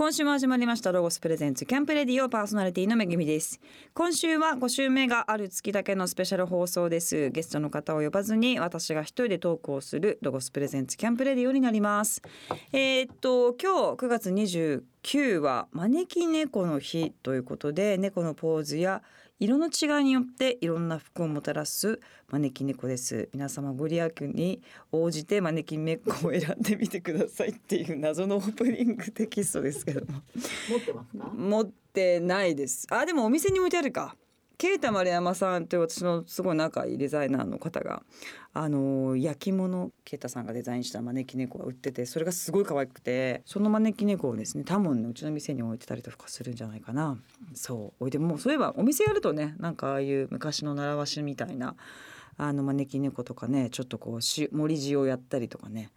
今週も始まりましたロゴスプレゼンツキャンプレディオパーソナリティのめぐみです。今週は5週目がある月だけのスペシャル放送です。ゲストの方を呼ばずに私が一人でトークをするロゴスプレゼンツキャンプレディオになります。えー、っと今日9月29は招き猫の日ということで猫のポーズや色の違いによっていろんな服をもたらす招き猫です。皆様ご利益に応じて招き猫を選んでみてくださいっていう謎のオープニングテキストですけども。持ってますか？持ってないです。あでもお店に置いてあるかケイタ丸山さんという私のすごい仲いいデザイナーの方があの焼き物ケイタさんがデザインした招き猫が売っててそれがすごい可愛くてその招き猫をですね多分ねうちの店に置いてたりとかするんじゃないかな。そう。置いてもうそういえばお店やるとねなんかああいう昔の習わしみたいなあの招き猫とかねちょっとこうし森地をやったりとかね。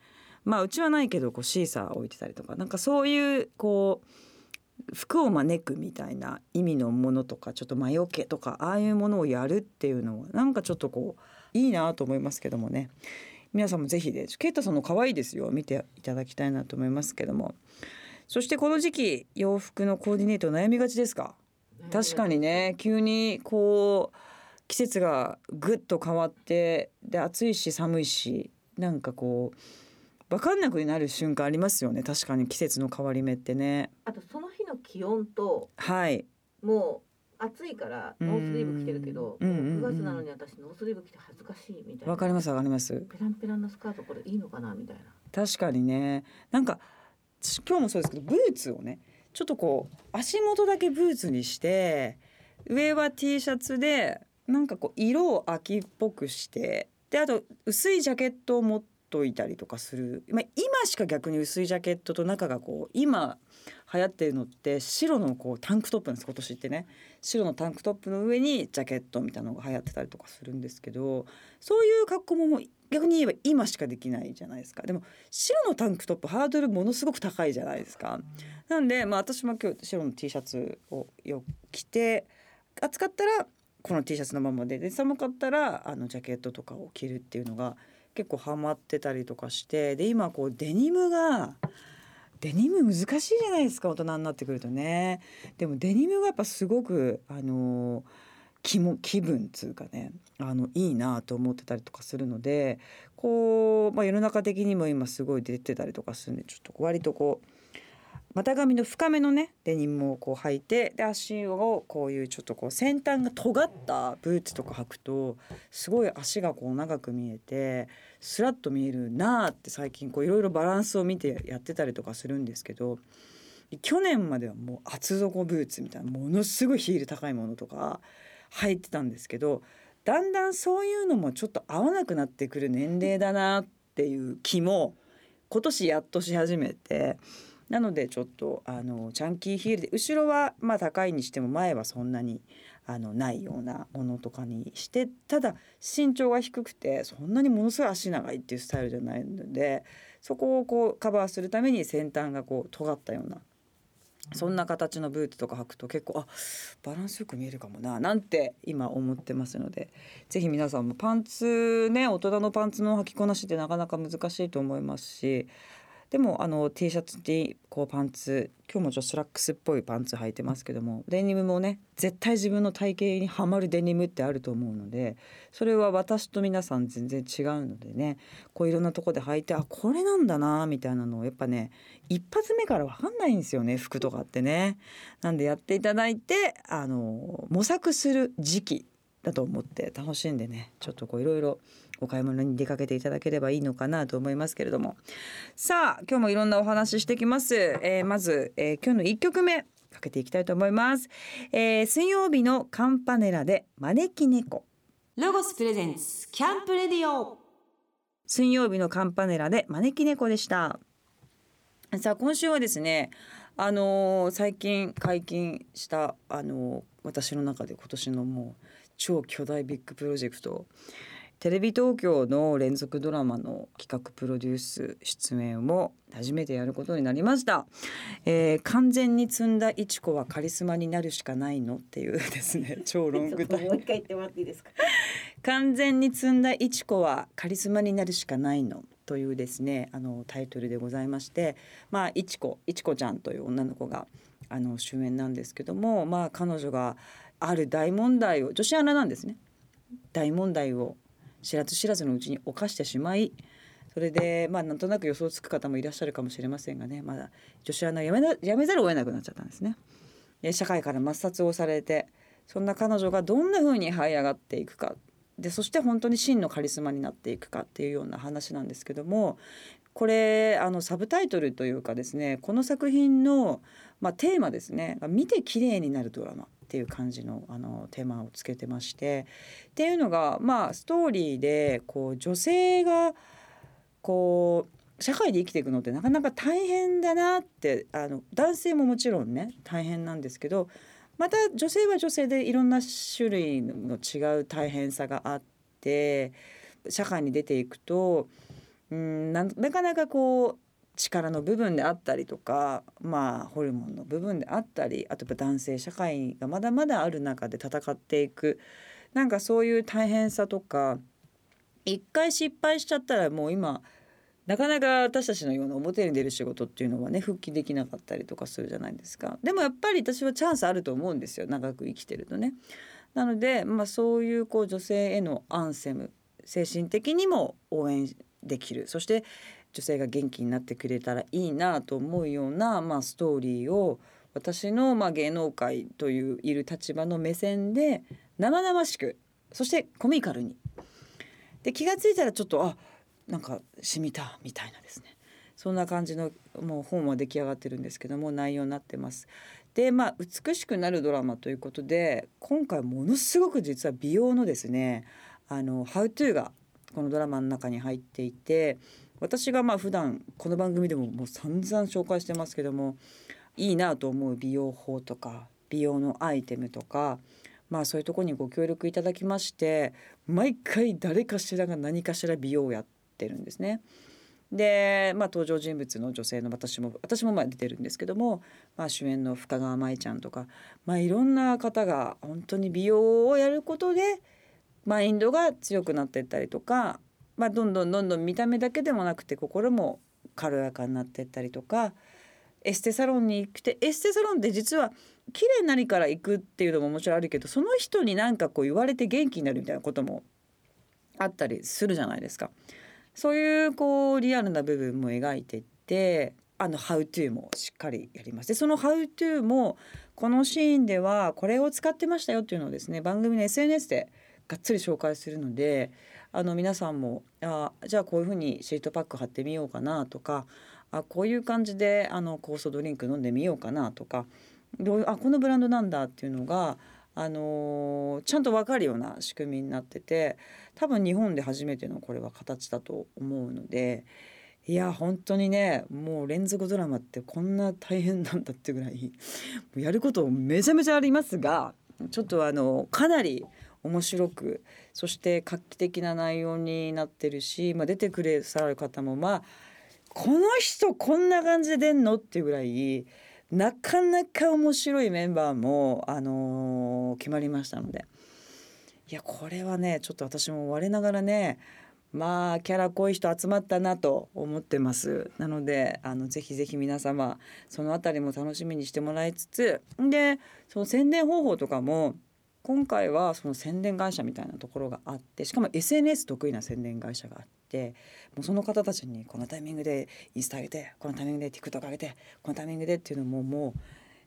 まあうちはないけどこうシーサー置いてたりとか。なんかそういうこう服を招くみたいな意味のものとかちょっと魔除けとかああいうものをやるっていうのはなんかちょっとこういいなと思いますけどもね。皆さんもぜひでケイタさんの可愛いですよ見ていただきたいなと思いますけども。そしてこの時期洋服のコーディネート悩みがちですか？確かにね急にこう季節がぐっと変わってで暑いし寒いしなんかこう分かんなくなる瞬間ありますよね。確かに季節の変わり目ってね。あとその日の気温とはい。もう暑いからノースリーブ着てるけど、うんうんうん。うん9月なのに私ノースリーブ着て恥ずかしいみたいな。わかりますわかります。ペランペランなスカートこれいいのかなみたいな。確かにね。なんか私今日もそうですけどブーツをねちょっとこう足元だけブーツにして上は T シャツでなんかこう色を秋っぽくしてであと薄いジャケットを持っといたりとかする、まあ、今しか逆に薄いジャケットと中がこう今流行ってるのって白のこうタンクトップなんです今年ってね。白のタンクトップの上にジャケットみたいなのが流行ってたりとかするんですけどそういう格好ももう逆に言えば今しかできないじゃないですか。でも白のタンクトップハードルものすごく高いじゃないですか。なんで、まあ、私も今日白の T シャツをよ着て暑かったらこの T シャツのままでで寒かったらあのジャケットとかを着るっていうのが結構ハマってたりとかしてで今こうデニムがデニム難しいじゃないですか大人になってくるとね。でもデニムがやっぱすごくあの気も気分つうかねあのいいなと思ってたりとかするのでこう、まあ、世の中的にも今すごい出てたりとかするんでちょっと割とこう股上の深めのねデニムをこう履いてで足をこういうちょっとこう先端が尖ったブーツとか履くとすごい足がこう長く見えてスラッと見えるなあって最近こういろいろバランスを見てやってたりとかするんですけど去年まではもう厚底ブーツみたいなものすごいヒール高いものとか履いてたんですけどだんだんそういうのもちょっと合わなくなってくる年齢だなっていう気も今年やっとし始めて。なのでちょっとあのチャンキーヒールで後ろはまあ高いにしても前はそんなにあのないようなものとかにしてただ身長が低くてそんなにものすごい足長いっていうスタイルじゃないのでそこをこうカバーするために先端がこう尖ったようなそんな形のブーツとか履くと結構あバランスよく見えるかもななんて今思ってますのでぜひ皆さんもパンツね大人のパンツの履きこなしってなかなか難しいと思いますしでもあの T シャツにこうパンツ今日もちょっとスラックスっぽいパンツ履いてますけどもデニムもね絶対自分の体型にはまるデニムってあると思うのでそれは私と皆さん全然違うのでねこういろんなとこで履いてあこれなんだなみたいなのをやっぱね一発目から分かんないんですよね服とかってね。なんでやっていただいてあの模索する時期だと思って楽しんでねちょっとこういろいろお買い物に出かけていただければいいのかなと思いますけれども。さあ今日もいろんなお話ししてきます、えー、まず、えー、今日の1曲目かけていきたいと思います、えー、水曜日のカンパネラで招き猫。ロゴスプレゼンツキャンプレディオ。水曜日のカンパネラで招き猫でした。さあ今週はですねあのー、最近解禁したあのー、私の中で今年のもう超巨大ビッグプロジェクトテレビ東京の連続ドラマの企画プロデュース出演を初めてやることになりました、えー、完全に積んだいちこはカリスマになるしかないのっていうですね 超ロングタイ言ってもらっていいですか？完全に積んだいちこはカリスマになるしかないのというですねあのタイトルでございましてまあいちこいちこちゃんという女の子があの主演なんですけどもまあ彼女がある大問題を女子アナなんですね。大問題を知らず知らずのうちに犯してしまいそれでまあなんとなく予想つく方もいらっしゃるかもしれませんがね。まだ女子アナをやめなやめざるを得なくなっちゃったんですね。社会から抹殺をされてそんな彼女がどんな風に這い上がっていくか。でそして本当に真のカリスマになっていくかっていうような話なんですけどもこれあのサブタイトルというかですねこの作品の、まあ、テーマですね「見て綺麗になるドラマ」っていう感じのあのテーマをつけてましてっていうのがまあストーリーでこう女性がこう社会で生きていくのってなかなか大変だなってあの男性ももちろんね大変なんですけどまた女性は女性でいろんな種類の違う大変さがあって社会に出ていくとうんななかなかこう力の部分であったりとかまあホルモンの部分であったりあとやっぱ男性社会がまだまだある中で戦っていく。なんかそういう大変さとか一回失敗しちゃったらもう今なかなか私たちのような表に出る仕事っていうのはね復帰できなかったりとかするじゃないですか。でもやっぱり私はチャンスあると思うんですよ長く生きてるとね。なので、まあ、そういうこう女性へのアンセム精神的にも応援できる。そして女性が元気になってくれたらいいなと思うような、まあ、ストーリーを私の、まあ、芸能界といういる立場の目線で生々しくそしてコミカルにで気が付いたらちょっとあなんか染みたみたいなですねそんな感じのもう本は出来上がってるんですけども内容になってます。でまあ美しくなるドラマということで今回ものすごく実は美容のですねあの「How to」がこのドラマの中に入っていて私がまあ普段この番組でももう散々紹介してますけどもいいなと思う美容法とか美容のアイテムとかまあそういうとこにご協力いただきまして毎回誰かしらが何かしら美容をやってるんですね。で、まあ、登場人物の女性の私も私もまあ出てるんですけども、まあ、主演の深川舞ちゃんとか、まあ、いろんな方が本当に美容をやることでマインドが強くなっていったりとか、まあ、どんどんどんどん見た目だけでもなくて心も軽やかになっていったりとかエステサロンに行くてエステサロンって実は綺麗になりから行くっていうのももちろんあるけどその人になんかこう言われて元気になるみたいなこともあったりするじゃないですか。そういうこうリアルな部分も描いていってあの「How to」もしっかりやります。でその「How to」もこのシーンではこれを使ってましたよっていうのをですね番組の SNS でがっつり紹介するのであの皆さんもあじゃあこういうふうにシートパック貼ってみようかなとかあこういう感じであの酵素ドリンク飲んでみようかなとかどういうあこのブランドなんだっていうのがあのー、ちゃんと分かるような仕組みになってて多分日本で初めてのこれは形だと思うのでいや本当にねもう連続ドラマってこんな大変なんだってぐらいやることめちゃめちゃありますがちょっとあのかなり面白くそして画期的な内容になってるし、まあ、出てくれさる方もまあこの人こんな感じで出んのっていうぐらいなかなか面白いメンバーも、あのー、決まりましたので。いやこれはねちょっと私も我ながらねまあキャラ濃い人集まったなと思ってます。なのであのぜひぜひ皆様その辺りも楽しみにしてもらいつつでその宣伝方法とかも今回はその宣伝会社みたいなところがあってしかも SNS 得意な宣伝会社があってもうその方たちにこのタイミングでインスタ上げてこのタイミングで TikTok 上げてこのタイミングでっていうのももう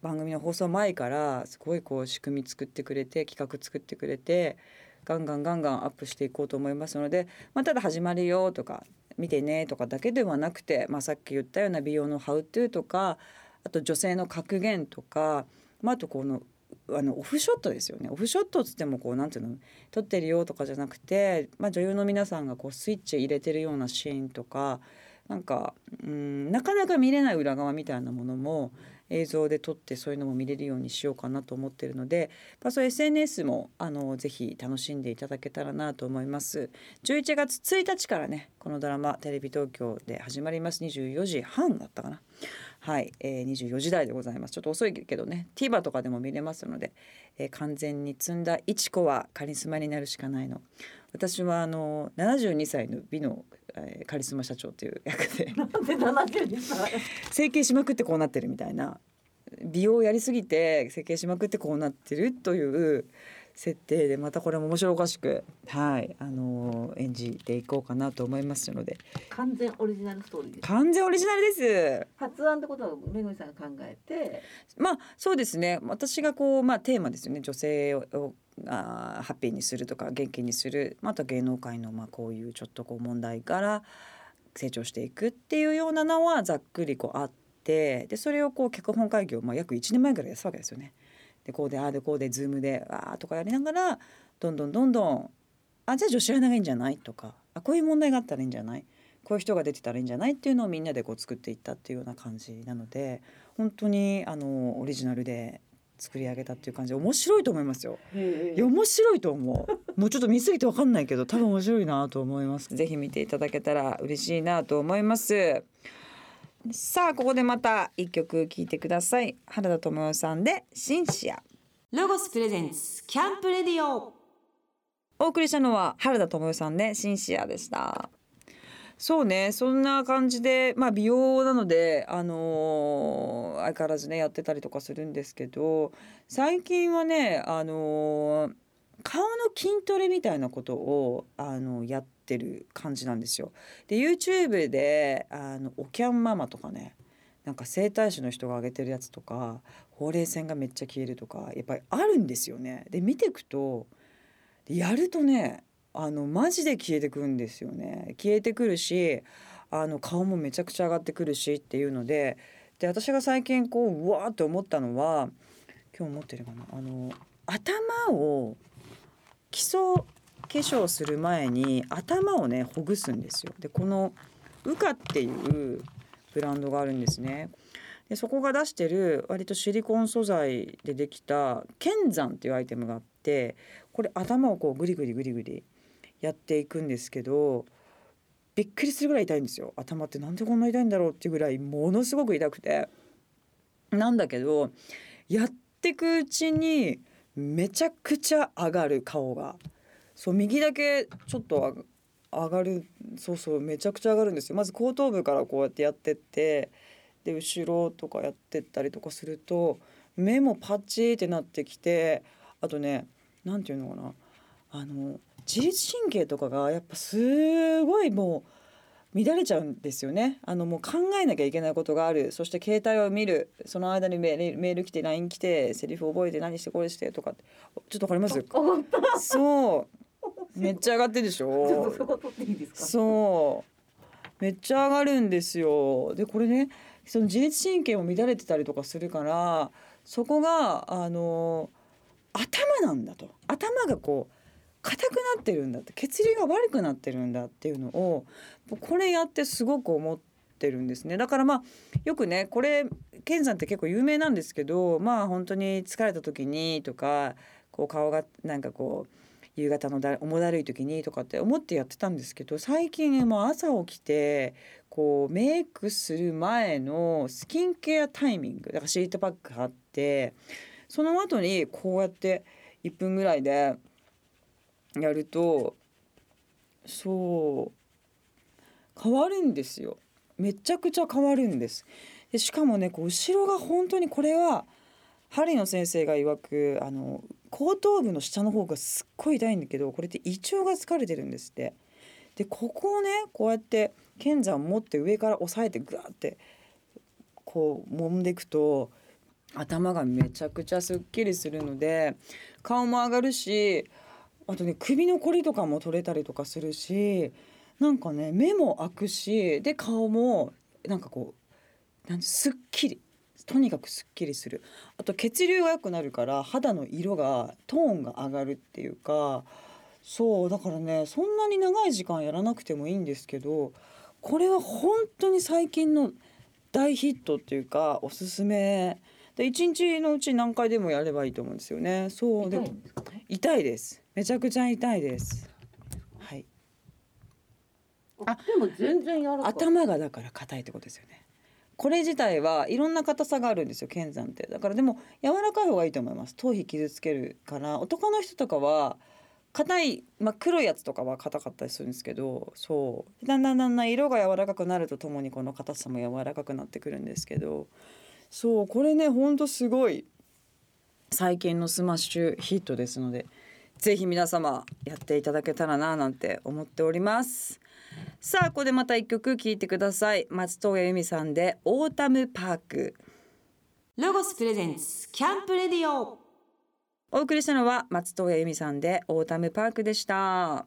番組の放送前からすごいこう仕組み作ってくれて企画作ってくれてガンガンガンガンアップしていこうと思いますので、まあ、ただ始まるよとか見てねとかだけではなくて、まあ、さっき言ったような美容のハウトゥーとかあと女性の格言とか、まあ、あとこのあのオフショットですよね。オフショットっつってもこうなんていうの？撮ってるよとかじゃなくて、まあ、女優の皆さんがこうスイッチ入れてるようなシーンとかなんかうんなかなか見れない裏側みたいなものも映像で撮ってそういうのも見れるようにしようかなと思ってるので、まあ、そういう SNS もあのぜひ楽しんでいただけたらなと思います。11月1日からねこのドラマテレビ東京で始まります。24時半だったかな。はい、えー、24時台でございます。ちょっと遅いけどね。TVer とかでも見れますので、えー、完全に積んだいちこはカリスマになるしかないの。私はあの72歳の美の、えーカリスマ社長っていう役で。なんで72歳？整形しまくってこうなってるみたいな美容やりすぎて整形しまくってこうなってるという設定でまたこれも面白おかしくはいあの演じていこうかなと思いますので。完全オリジナルストーリーです。完全オリジナルです。発案ってことはめぐみさんが考えて。まあそうですね。私がこうまあテーマですよね。女性ををあーハッピーにするとか元気にする。また芸能界のまあこういうちょっとこう問題から成長していくっていうようなのはざっくりこうあってでそれをこう脚本会議をまあ約1年前ぐらいやってたわけですよね。でこうでああでこうでズームであーとかやりながらどんどんどんどんあじゃあ女子アナがいいんじゃないとかあこういう問題があったらいいんじゃないこういう人が出てたらいいんじゃないっていうのをみんなでこう作っていったっていうような感じなので本当にあのオリジナルで作り上げたっていう感じで面白いと思いますよ。いや面白いと思う。もうちょっと見すぎてわかんないけど多分面白いなと思います。ぜひ見ていただけたら嬉しいなと思います。さあここでまた一曲聴いてください。原田知世さんでシンシア。ロゴスプレゼンツキャンプレディオお送りしたのは原田知世さんでシンシアでした。そうねそんな感じでまあ美容なのであのー相変わらずねやってたりとかするんですけど最近はねあのー顔の筋トレみたいなことをあのやっててる感じなんですよ。で YouTube であのおキャンママとかねなんか整体師の人が上げてるやつとかほうれい線がめっちゃ消えるとかやっぱりあるんですよね。で見てくとでやるとねあのマジで消えてくるんですよね。消えてくるしあの顔もめちゃくちゃ上がってくるしっていうのでで私が最近こううわーって思ったのは今日持ってるかなあの頭を基礎化粧する前に頭をねほぐすんですよ。でこのウカっていうブランドがあるんですね。でそこが出してる割とシリコン素材でできた剣山っていうアイテムがあってこれ頭をこうグリグリグリグリやっていくんですけどびっくりするぐらい痛いんですよ頭ってなんでこんな痛いんだろうっていうぐらいものすごく痛くてなんだけどやってくうちにめちゃくちゃ上がる顔がそう右だけちょっとあ上がるそうそうめちゃくちゃ上がるんですよ。まず後頭部からこうやってやってってで後ろとかやってったりとかすると目もパッチーってなってきてあとねなんていうのかな。あの自律神経とかがやっぱすごいもう乱れちゃうんですよね。あのもう考えなきゃいけないことがある。そして携帯を見る。その間にメールメール来て LINE 来てセリフ覚えて何してこれしてとかって。ちょっとわかります？そうめっちゃ上がってるでしちょそう。めっちゃ上がるんですよ。でこれねその自律神経も乱れてたりとかするからそこがあの頭なんだと。頭がこう硬くなってるんだって。血流が悪くなってるんだっていうのをこれやってすごく思ってるんですね。だからまあよくねこれ健さんって結構有名なんですけどまあ本当に疲れた時にとかこう顔がなんかこう夕方のだ重だるい時にとかって思ってやってたんですけど最近もう朝起きてこうメイクする前のスキンケアタイミングだからシートパック貼ってその後にこうやって1分ぐらいでやるとそう変わるんですよ。めちゃくちゃ変わるんです。でしかもねこう後ろが本当にこれは針野先生が曰くあの後頭部の下の方がすっごい痛いんだけどこれって胃腸が疲れてるんですって。でここをねこうやって剣山持って上から押さえてグワーってこう揉んでいくと頭がめちゃくちゃすっきりするので顔も上がるしあとね首のこりとかも取れたりとかするしなんかね目も開くしで顔もなんかこうなんすっきり。とにかくすっきりする。あと血流が良くなるから肌の色がトーンが上がるっていうかそうだからねそんなに長い時間やらなくてもいいんですけどこれは本当に最近の大ヒットっていうかおすすめ。で一日のうち何回でもやればいいと思うんですよね。そうで痛いんですかね？痛いです。めちゃくちゃ痛いです。はい。あでも全然やらかい。頭がだから硬いってことですよねこれ自体はいろんな硬さがあるんですよ剣山って。だからでも柔らかい方がいいと思います。頭皮傷つけるから男の人とかは硬い、まあ、黒いやつとかは硬かったりするんですけどそう。だんだんだんだん色が柔らかくなるとともにこの硬さも柔らかくなってくるんですけどそう。これねほんとすごい最近のスマッシュヒットですのでぜひ皆様やっていただけたらななんて思っております。さあここでまた一曲聴いてください。松任谷由実さんで Autumn Park。ロゴス presents Camp Radio お送りしたのは松任谷由実さんで Autumn Park でした。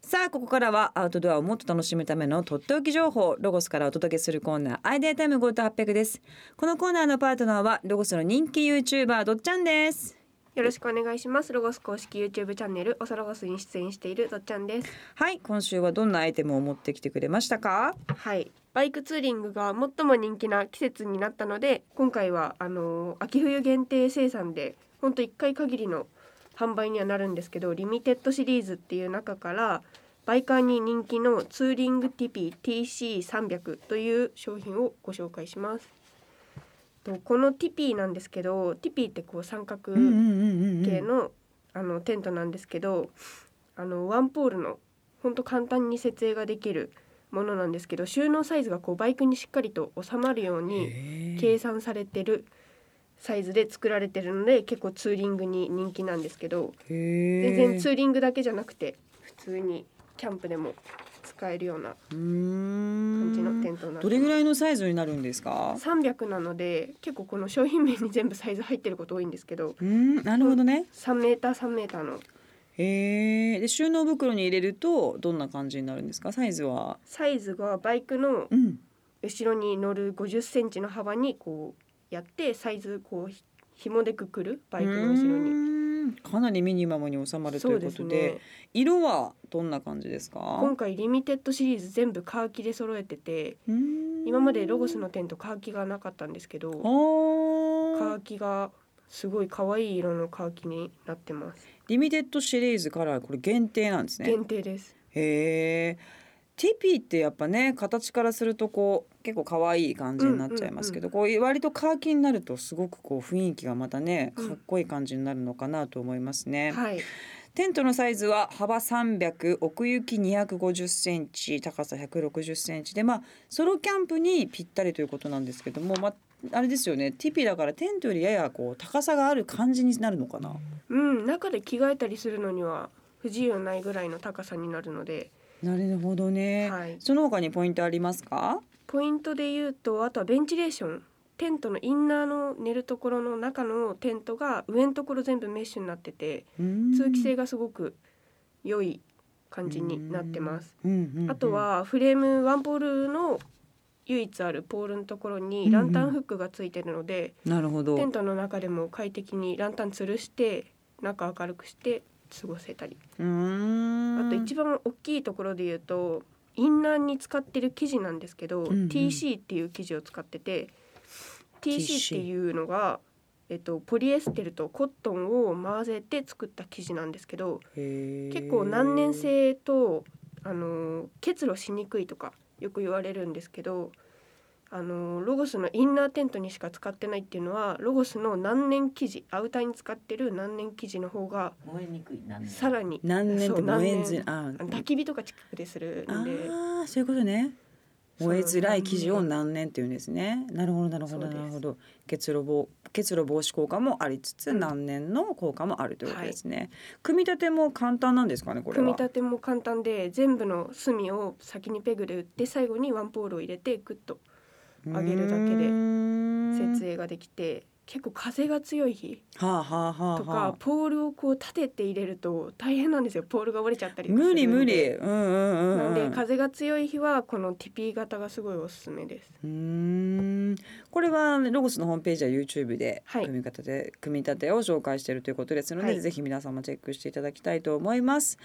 さあここからはアウトドアをもっと楽しむためのとっておき情報ロゴスからお届けするコーナーアイデアタイム Go to 800です。このコーナーのパートナーはロゴスの人気 YouTuber どっちゃんですよろしくお願いします。ロゴス公式 YouTube チャンネルおそロゴスに出演しているどっちゃんです。はい今週はどんなアイテムを持ってきてくれましたか？はい。バイクツーリングが最も人気な季節になったので、今回はあのー秋冬限定生産で本当一回限りの販売にはなるんですけど、リミテッドシリーズっていう中からバイカーに人気のツーリングティピ TC300 という商品をご紹介します。とこのティピーなんですけど、ティピーってこう三角うんうんうんうん系の,、あのテントなんですけどあのワンポールのほんと簡単に設営ができるものなんですけど収納サイズがこうバイクにしっかりと収まるように計算されてるサイズで作られてるので結構ツーリングに人気なんですけど全然ツーリングだけじゃなくて普通にキャンプでも使えるような感じのテントになどれぐらいのサイズになるんですか？300なので結構この商品名に全部サイズ入ってること多いんですけど。うーん。なるほどね。3メーター3メーターの。へえで収納袋に入れるとどんな感じになるんですか？サイズは？サイズがバイクのうん。後ろに乗る50センチの幅にこうやってサイズこうひ紐でくくるバイクの後ろうに。かなりミニマムに収まるということでね。色はどんな感じですか？今回リミテッドシリーズ全部カーキで揃えてて、今までロゴスのテントカーキがなかったんですけど、あカーーキがすごい可愛い色のカーキになってます。リミテッドシリーズからこれ限定なんですね限定です。へえティピーってやっぱね形からするとこう結構可愛い感じになっちゃいますけど、こう割とカーキになるとすごくこう雰囲気がまたねかっこいい感じになるのかなと思いますね。はい。テントのサイズは幅300奥行き250センチ高さ160センチでまあソロキャンプにぴったりということなんですけどもまああれですよねティピーだからテントよりややこう高さがある感じになるのかな？うん、中で着替えたりするのには不自由ないぐらいの高さになるので、なるほどね、はい。その他にポイントありますか？ポイントで言うとあとはベンチレーション。テントのインナーの寝るところの中のテントが上のところ全部メッシュになってて通気性がすごく良い感じになってます。うんうんうんあとはフレームワンポールの唯一あるポールのところうんにランタンフックがついてるので、なるほど。テントの中でも快適にランタン吊るして中明るくして過ごせたり。あと一番大きいところで言うとインナーに使ってる生地なんですけど、んうん。TC っていう生地を使ってて TC っていうのが、えっと、ポリエステルとコットンを混ぜて作った生地なんですけど結構難燃性とあの結露しにくいとかよく言われるんですけどあのロゴスのインナーテントにしか使ってないっていうのはロゴスの難燃生地アウターに使ってる難燃生地の方が燃えにくいなんさらに何年って燃えず何あ焚き火とか近くでするあんで。ーそういうことね。燃えづらい生地を何年っていうんですね。なるほどなるほどなるほど。結露防結露防止効果もありつつうん。何年の効果もあるということですね、組み立ても簡単なんですかねこれは？組み立ても簡単で全部の隅を先にペグで打って最後にワンポールを入れてグッと上げるだけで設営ができて結構風が強い日はあはあはあとかはポールをこう立てて入れると大変なんですよ。ポールが折れちゃったり無理無理。うんうんうんなうん。んで風が強い日はこのティピー型がすごいおすすめです。うーん。これはロゴスのホームページや YouTube ではい。組み立て、組み立てを紹介しているということですので、はい。ぜひ皆様チェックしていただきたいと思います、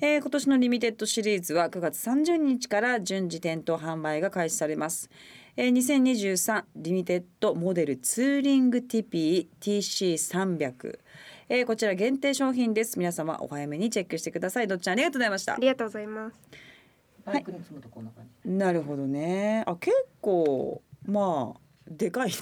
えー今年のリミテッドシリーズは9月30日から順次店頭販売が開始されますえー2023リミテッドモデルツーリング TP-TC300 えーこちら限定商品です皆様お早めにチェックしてくださいどっちゃんありがとうございましたありがとうございますバイクに積むとこんな感じ。なるほどね。あ結構まあでかいね。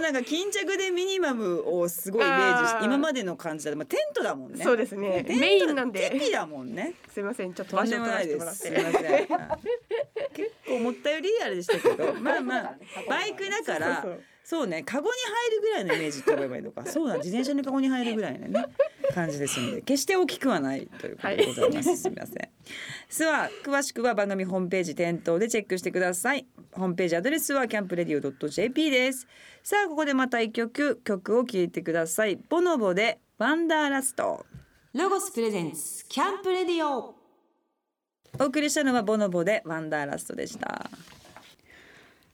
なんかか巾着でミニマムをすごいイメージしあー今までの感じだと、まあ、テントだもんねそうですねテントメインなんでテピだもんねすいませんちょっと場所を取ら。せてもらってすみません。結構思ったよりあれでしたけど、まあまあバイクだからそうね、カゴに入るぐらいのイメージって思えばいいのか。そうだ、自転車のカゴに入るぐらいのね感じですので、決して大きくはないということでございます。すみません。さあ、詳しくは番組ホームページ店頭でチェックしてください。ホームページアドレスはキャンプレディオ .jp です。さあ、ここでまた一曲曲を聴いてください。ボノボでワンダーラスト。ロゴスプレゼンツキャンプレディオお送りしたのはボノボでワンダーラストでした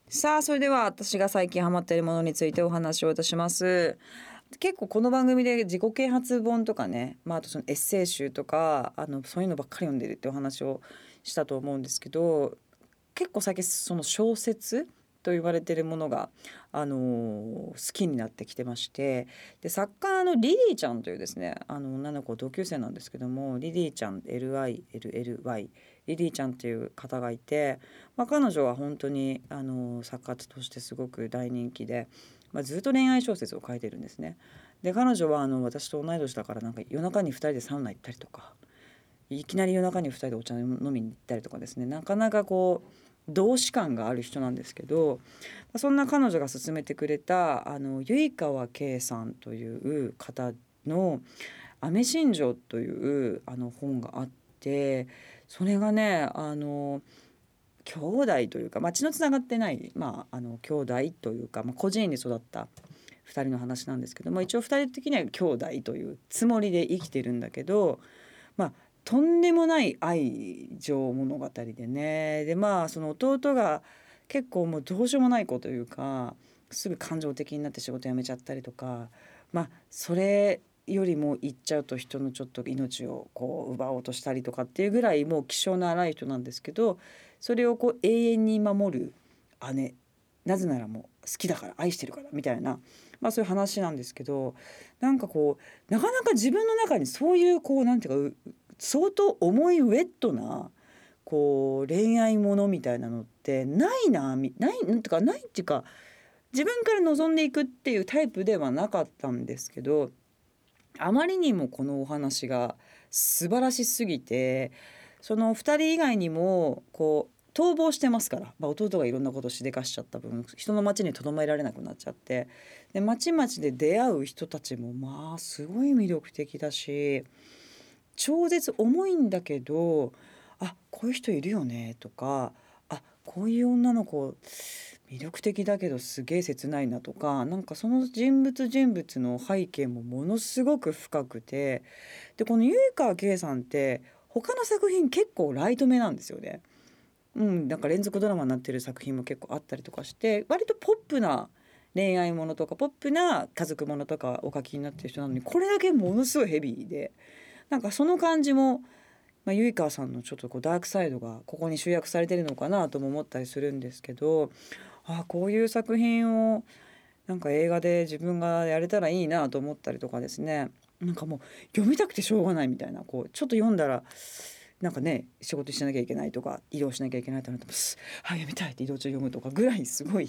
さあそれでは私が最近ハマっているものについてお話をいたします結構この番組で自己啓発本とかね、まあ、あとそのエッセイ集とかあのそういうのばっかり読んでるってお話をしたと思うんですけど結構最近その小説と言われてるものが、あのー好きになってきてましてで作家のリリーちゃんというですねあの女の子同級生なんですけどもリリーちゃん LILLY リリーちゃんっていう方がいて、まあ、彼女は本当にあの作家としてすごく大人気で、まあ、ずっと恋愛小説を書いてるんですね。で彼女はあの私と同い年だからなんか夜中に2人でサウナ行ったりとかいきなり夜中に2人でお茶飲みに行ったりとかですねなかなかこう同志感がある人なんですけどそんな彼女が勧めてくれたあの結川圭さんという方の「アメ心情」というあの本があってそれがねあの兄弟というか、まあ、血のつながってない、まあ、あの兄弟というか、まあ、個人に育った2人の話なんですけども一応2人的には兄弟というつもりで生きてるんだけど、まあ、とんでもない愛情物語でね。でまあその弟が結構もうどうしようもない子というかすぐ感情的になって仕事辞めちゃったりとかまあそれよりも言っちゃうと人のちょっと命をこう奪おうとしたりとかっていうぐらいもう気性の荒い人なんですけどそれをこう永遠に守る姉なぜならもう好きだから愛してるからみたいな、まあ、そういう話なんですけどなんかこうなかなか自分の中にそういうこうなんていうか相当重いウェットなこう恋愛ものみたいなのってないなみないなんていうかないっていうか自分から望んでいくっていうタイプではなかったんですけどあまりにもこのお話が素晴らしすぎてその2人以外にもこう逃亡してますから、まあ、弟がいろんなことしでかしちゃった分人の町にとどまられなくなっちゃって。で町々で出会う人たちもまあすごい魅力的だし超絶重いんだけどあこういう人いるよねとかあこういう女の子魅力的だけどすげえ切ないなとかなんかその人物人物の背景もものすごく深くて。でこの結川圭さんって他の作品結構ライト目なんですよね。うん、なんか連続ドラマになってる作品も結構あったりとかして割とポップな恋愛ものとかポップな家族ものとかお書きになってる人なのにこれだけものすごいヘビーでなんかその感じも、まあ、結川さんのちょっとこうダークサイドがここに集約されてるのかなとも思ったりするんですけどああこういう作品をなんか映画で自分がやれたらいいなと思ったりとかですねなんかもう読みたくてしょうがないみたいなこうちょっと読んだらなんかね仕事しなきゃいけないとか移動しなきゃいけないとなってもすはい読みたいって移動中読むとかぐらいすごい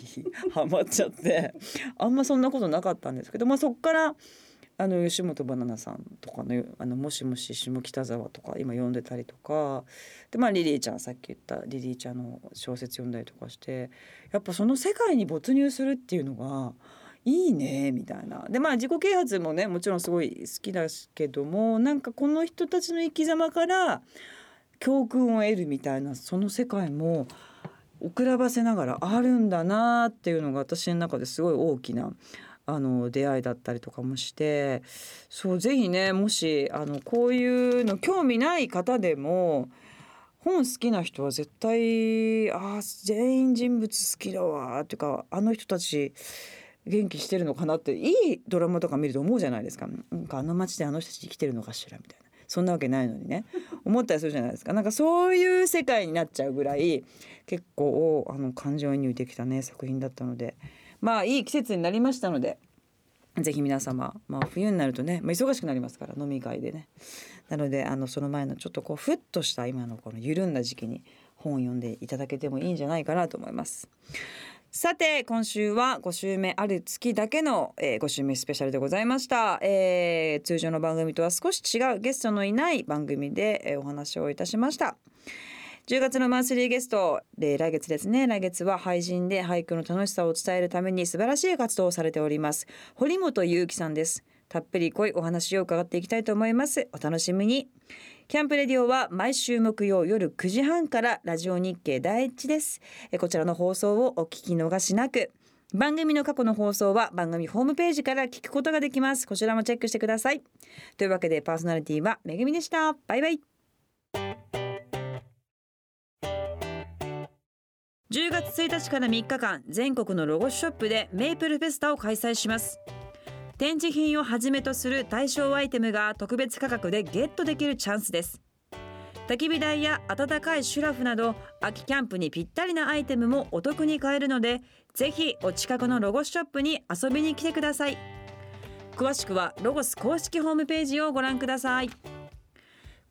ハマっちゃって あんまそんなことなかったんですけど、まあ、そっからあの吉本ばななさんとかの「あのもしもし下北沢」とか今読んでたりとかで、まあ、リリーちゃんさっき言ったリリーちゃんの小説読んだりとかしてやっぱその世界に没入するっていうのがいいねみたいな。でまあ自己啓発もねもちろんすごい好きだけどもなんかこの人たちの生き様から教訓を得るみたいなその世界も遅らばせながらあるんだなっていうのが私の中ですごい大きなあの出会いだったりとかもしてそうぜひねもしあのこういうの興味ない方でも本好きな人は絶対あー全員人物好きだわっていうかあの人たち元気してるのかなっていいドラマとか見ると思うじゃないですか。なんかあの街であの人たち生きてるのかしらみたいな。そんなわけないのにね。思ったりするじゃないですか。なんかそういう世界になっちゃうぐらい結構あの感情移入できたね作品だったので。まあいい季節になりましたのでぜひ皆様、まあ、冬になるとね、まあ、忙しくなりますから飲み会でね。なのであのその前のちょっとこうふっとした今のこの緩んだ時期に本を読んでいただけてもいいんじゃないかなと思います。さて今週は5週目ある月だけの、えー、5週目スペシャルでございました、えー通常の番組とは少し違うゲストのいない番組で、えーお話をいたしました。10月のマンスリーゲストで来月ですね。来月は俳人で俳句の楽しさを伝えるために素晴らしい活動をされております堀本裕樹さんです。たっぷり濃いお話を伺っていきたいと思います。お楽しみに。キャンプレディオは毎週木曜夜9時半からラジオ日経第一です。えこちらの放送をお聞き逃しなく。番組の過去の放送は番組ホームページから聞くことができます。こちらもチェックしてください。というわけでパーソナリティはめぐみでした。バイバイ。10月1日から3日間全国のロゴショップでメイプルフェスタを開催します。展示品をはじめとする対象アイテムが特別価格でゲットできるチャンスです。焚き火台や温かいシュラフなど秋キャンプにぴったりなアイテムもお得に買えるのでぜひお近くのロゴスショップに遊びに来てください。詳しくはロゴス公式ホームページをご覧ください。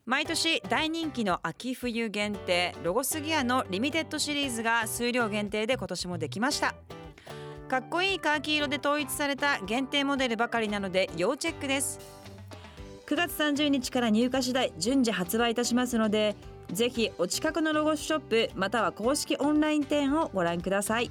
毎年大人気の秋冬限定ロゴスギアのリミテッドシリーズが数量限定で今年もできました。かっこいいカーキ色で統一された限定モデルばかりなので要チェックです。9月30日から入荷次第順次発売いたしますのでぜひお近くのロゴスショップまたは公式オンライン店をご覧ください。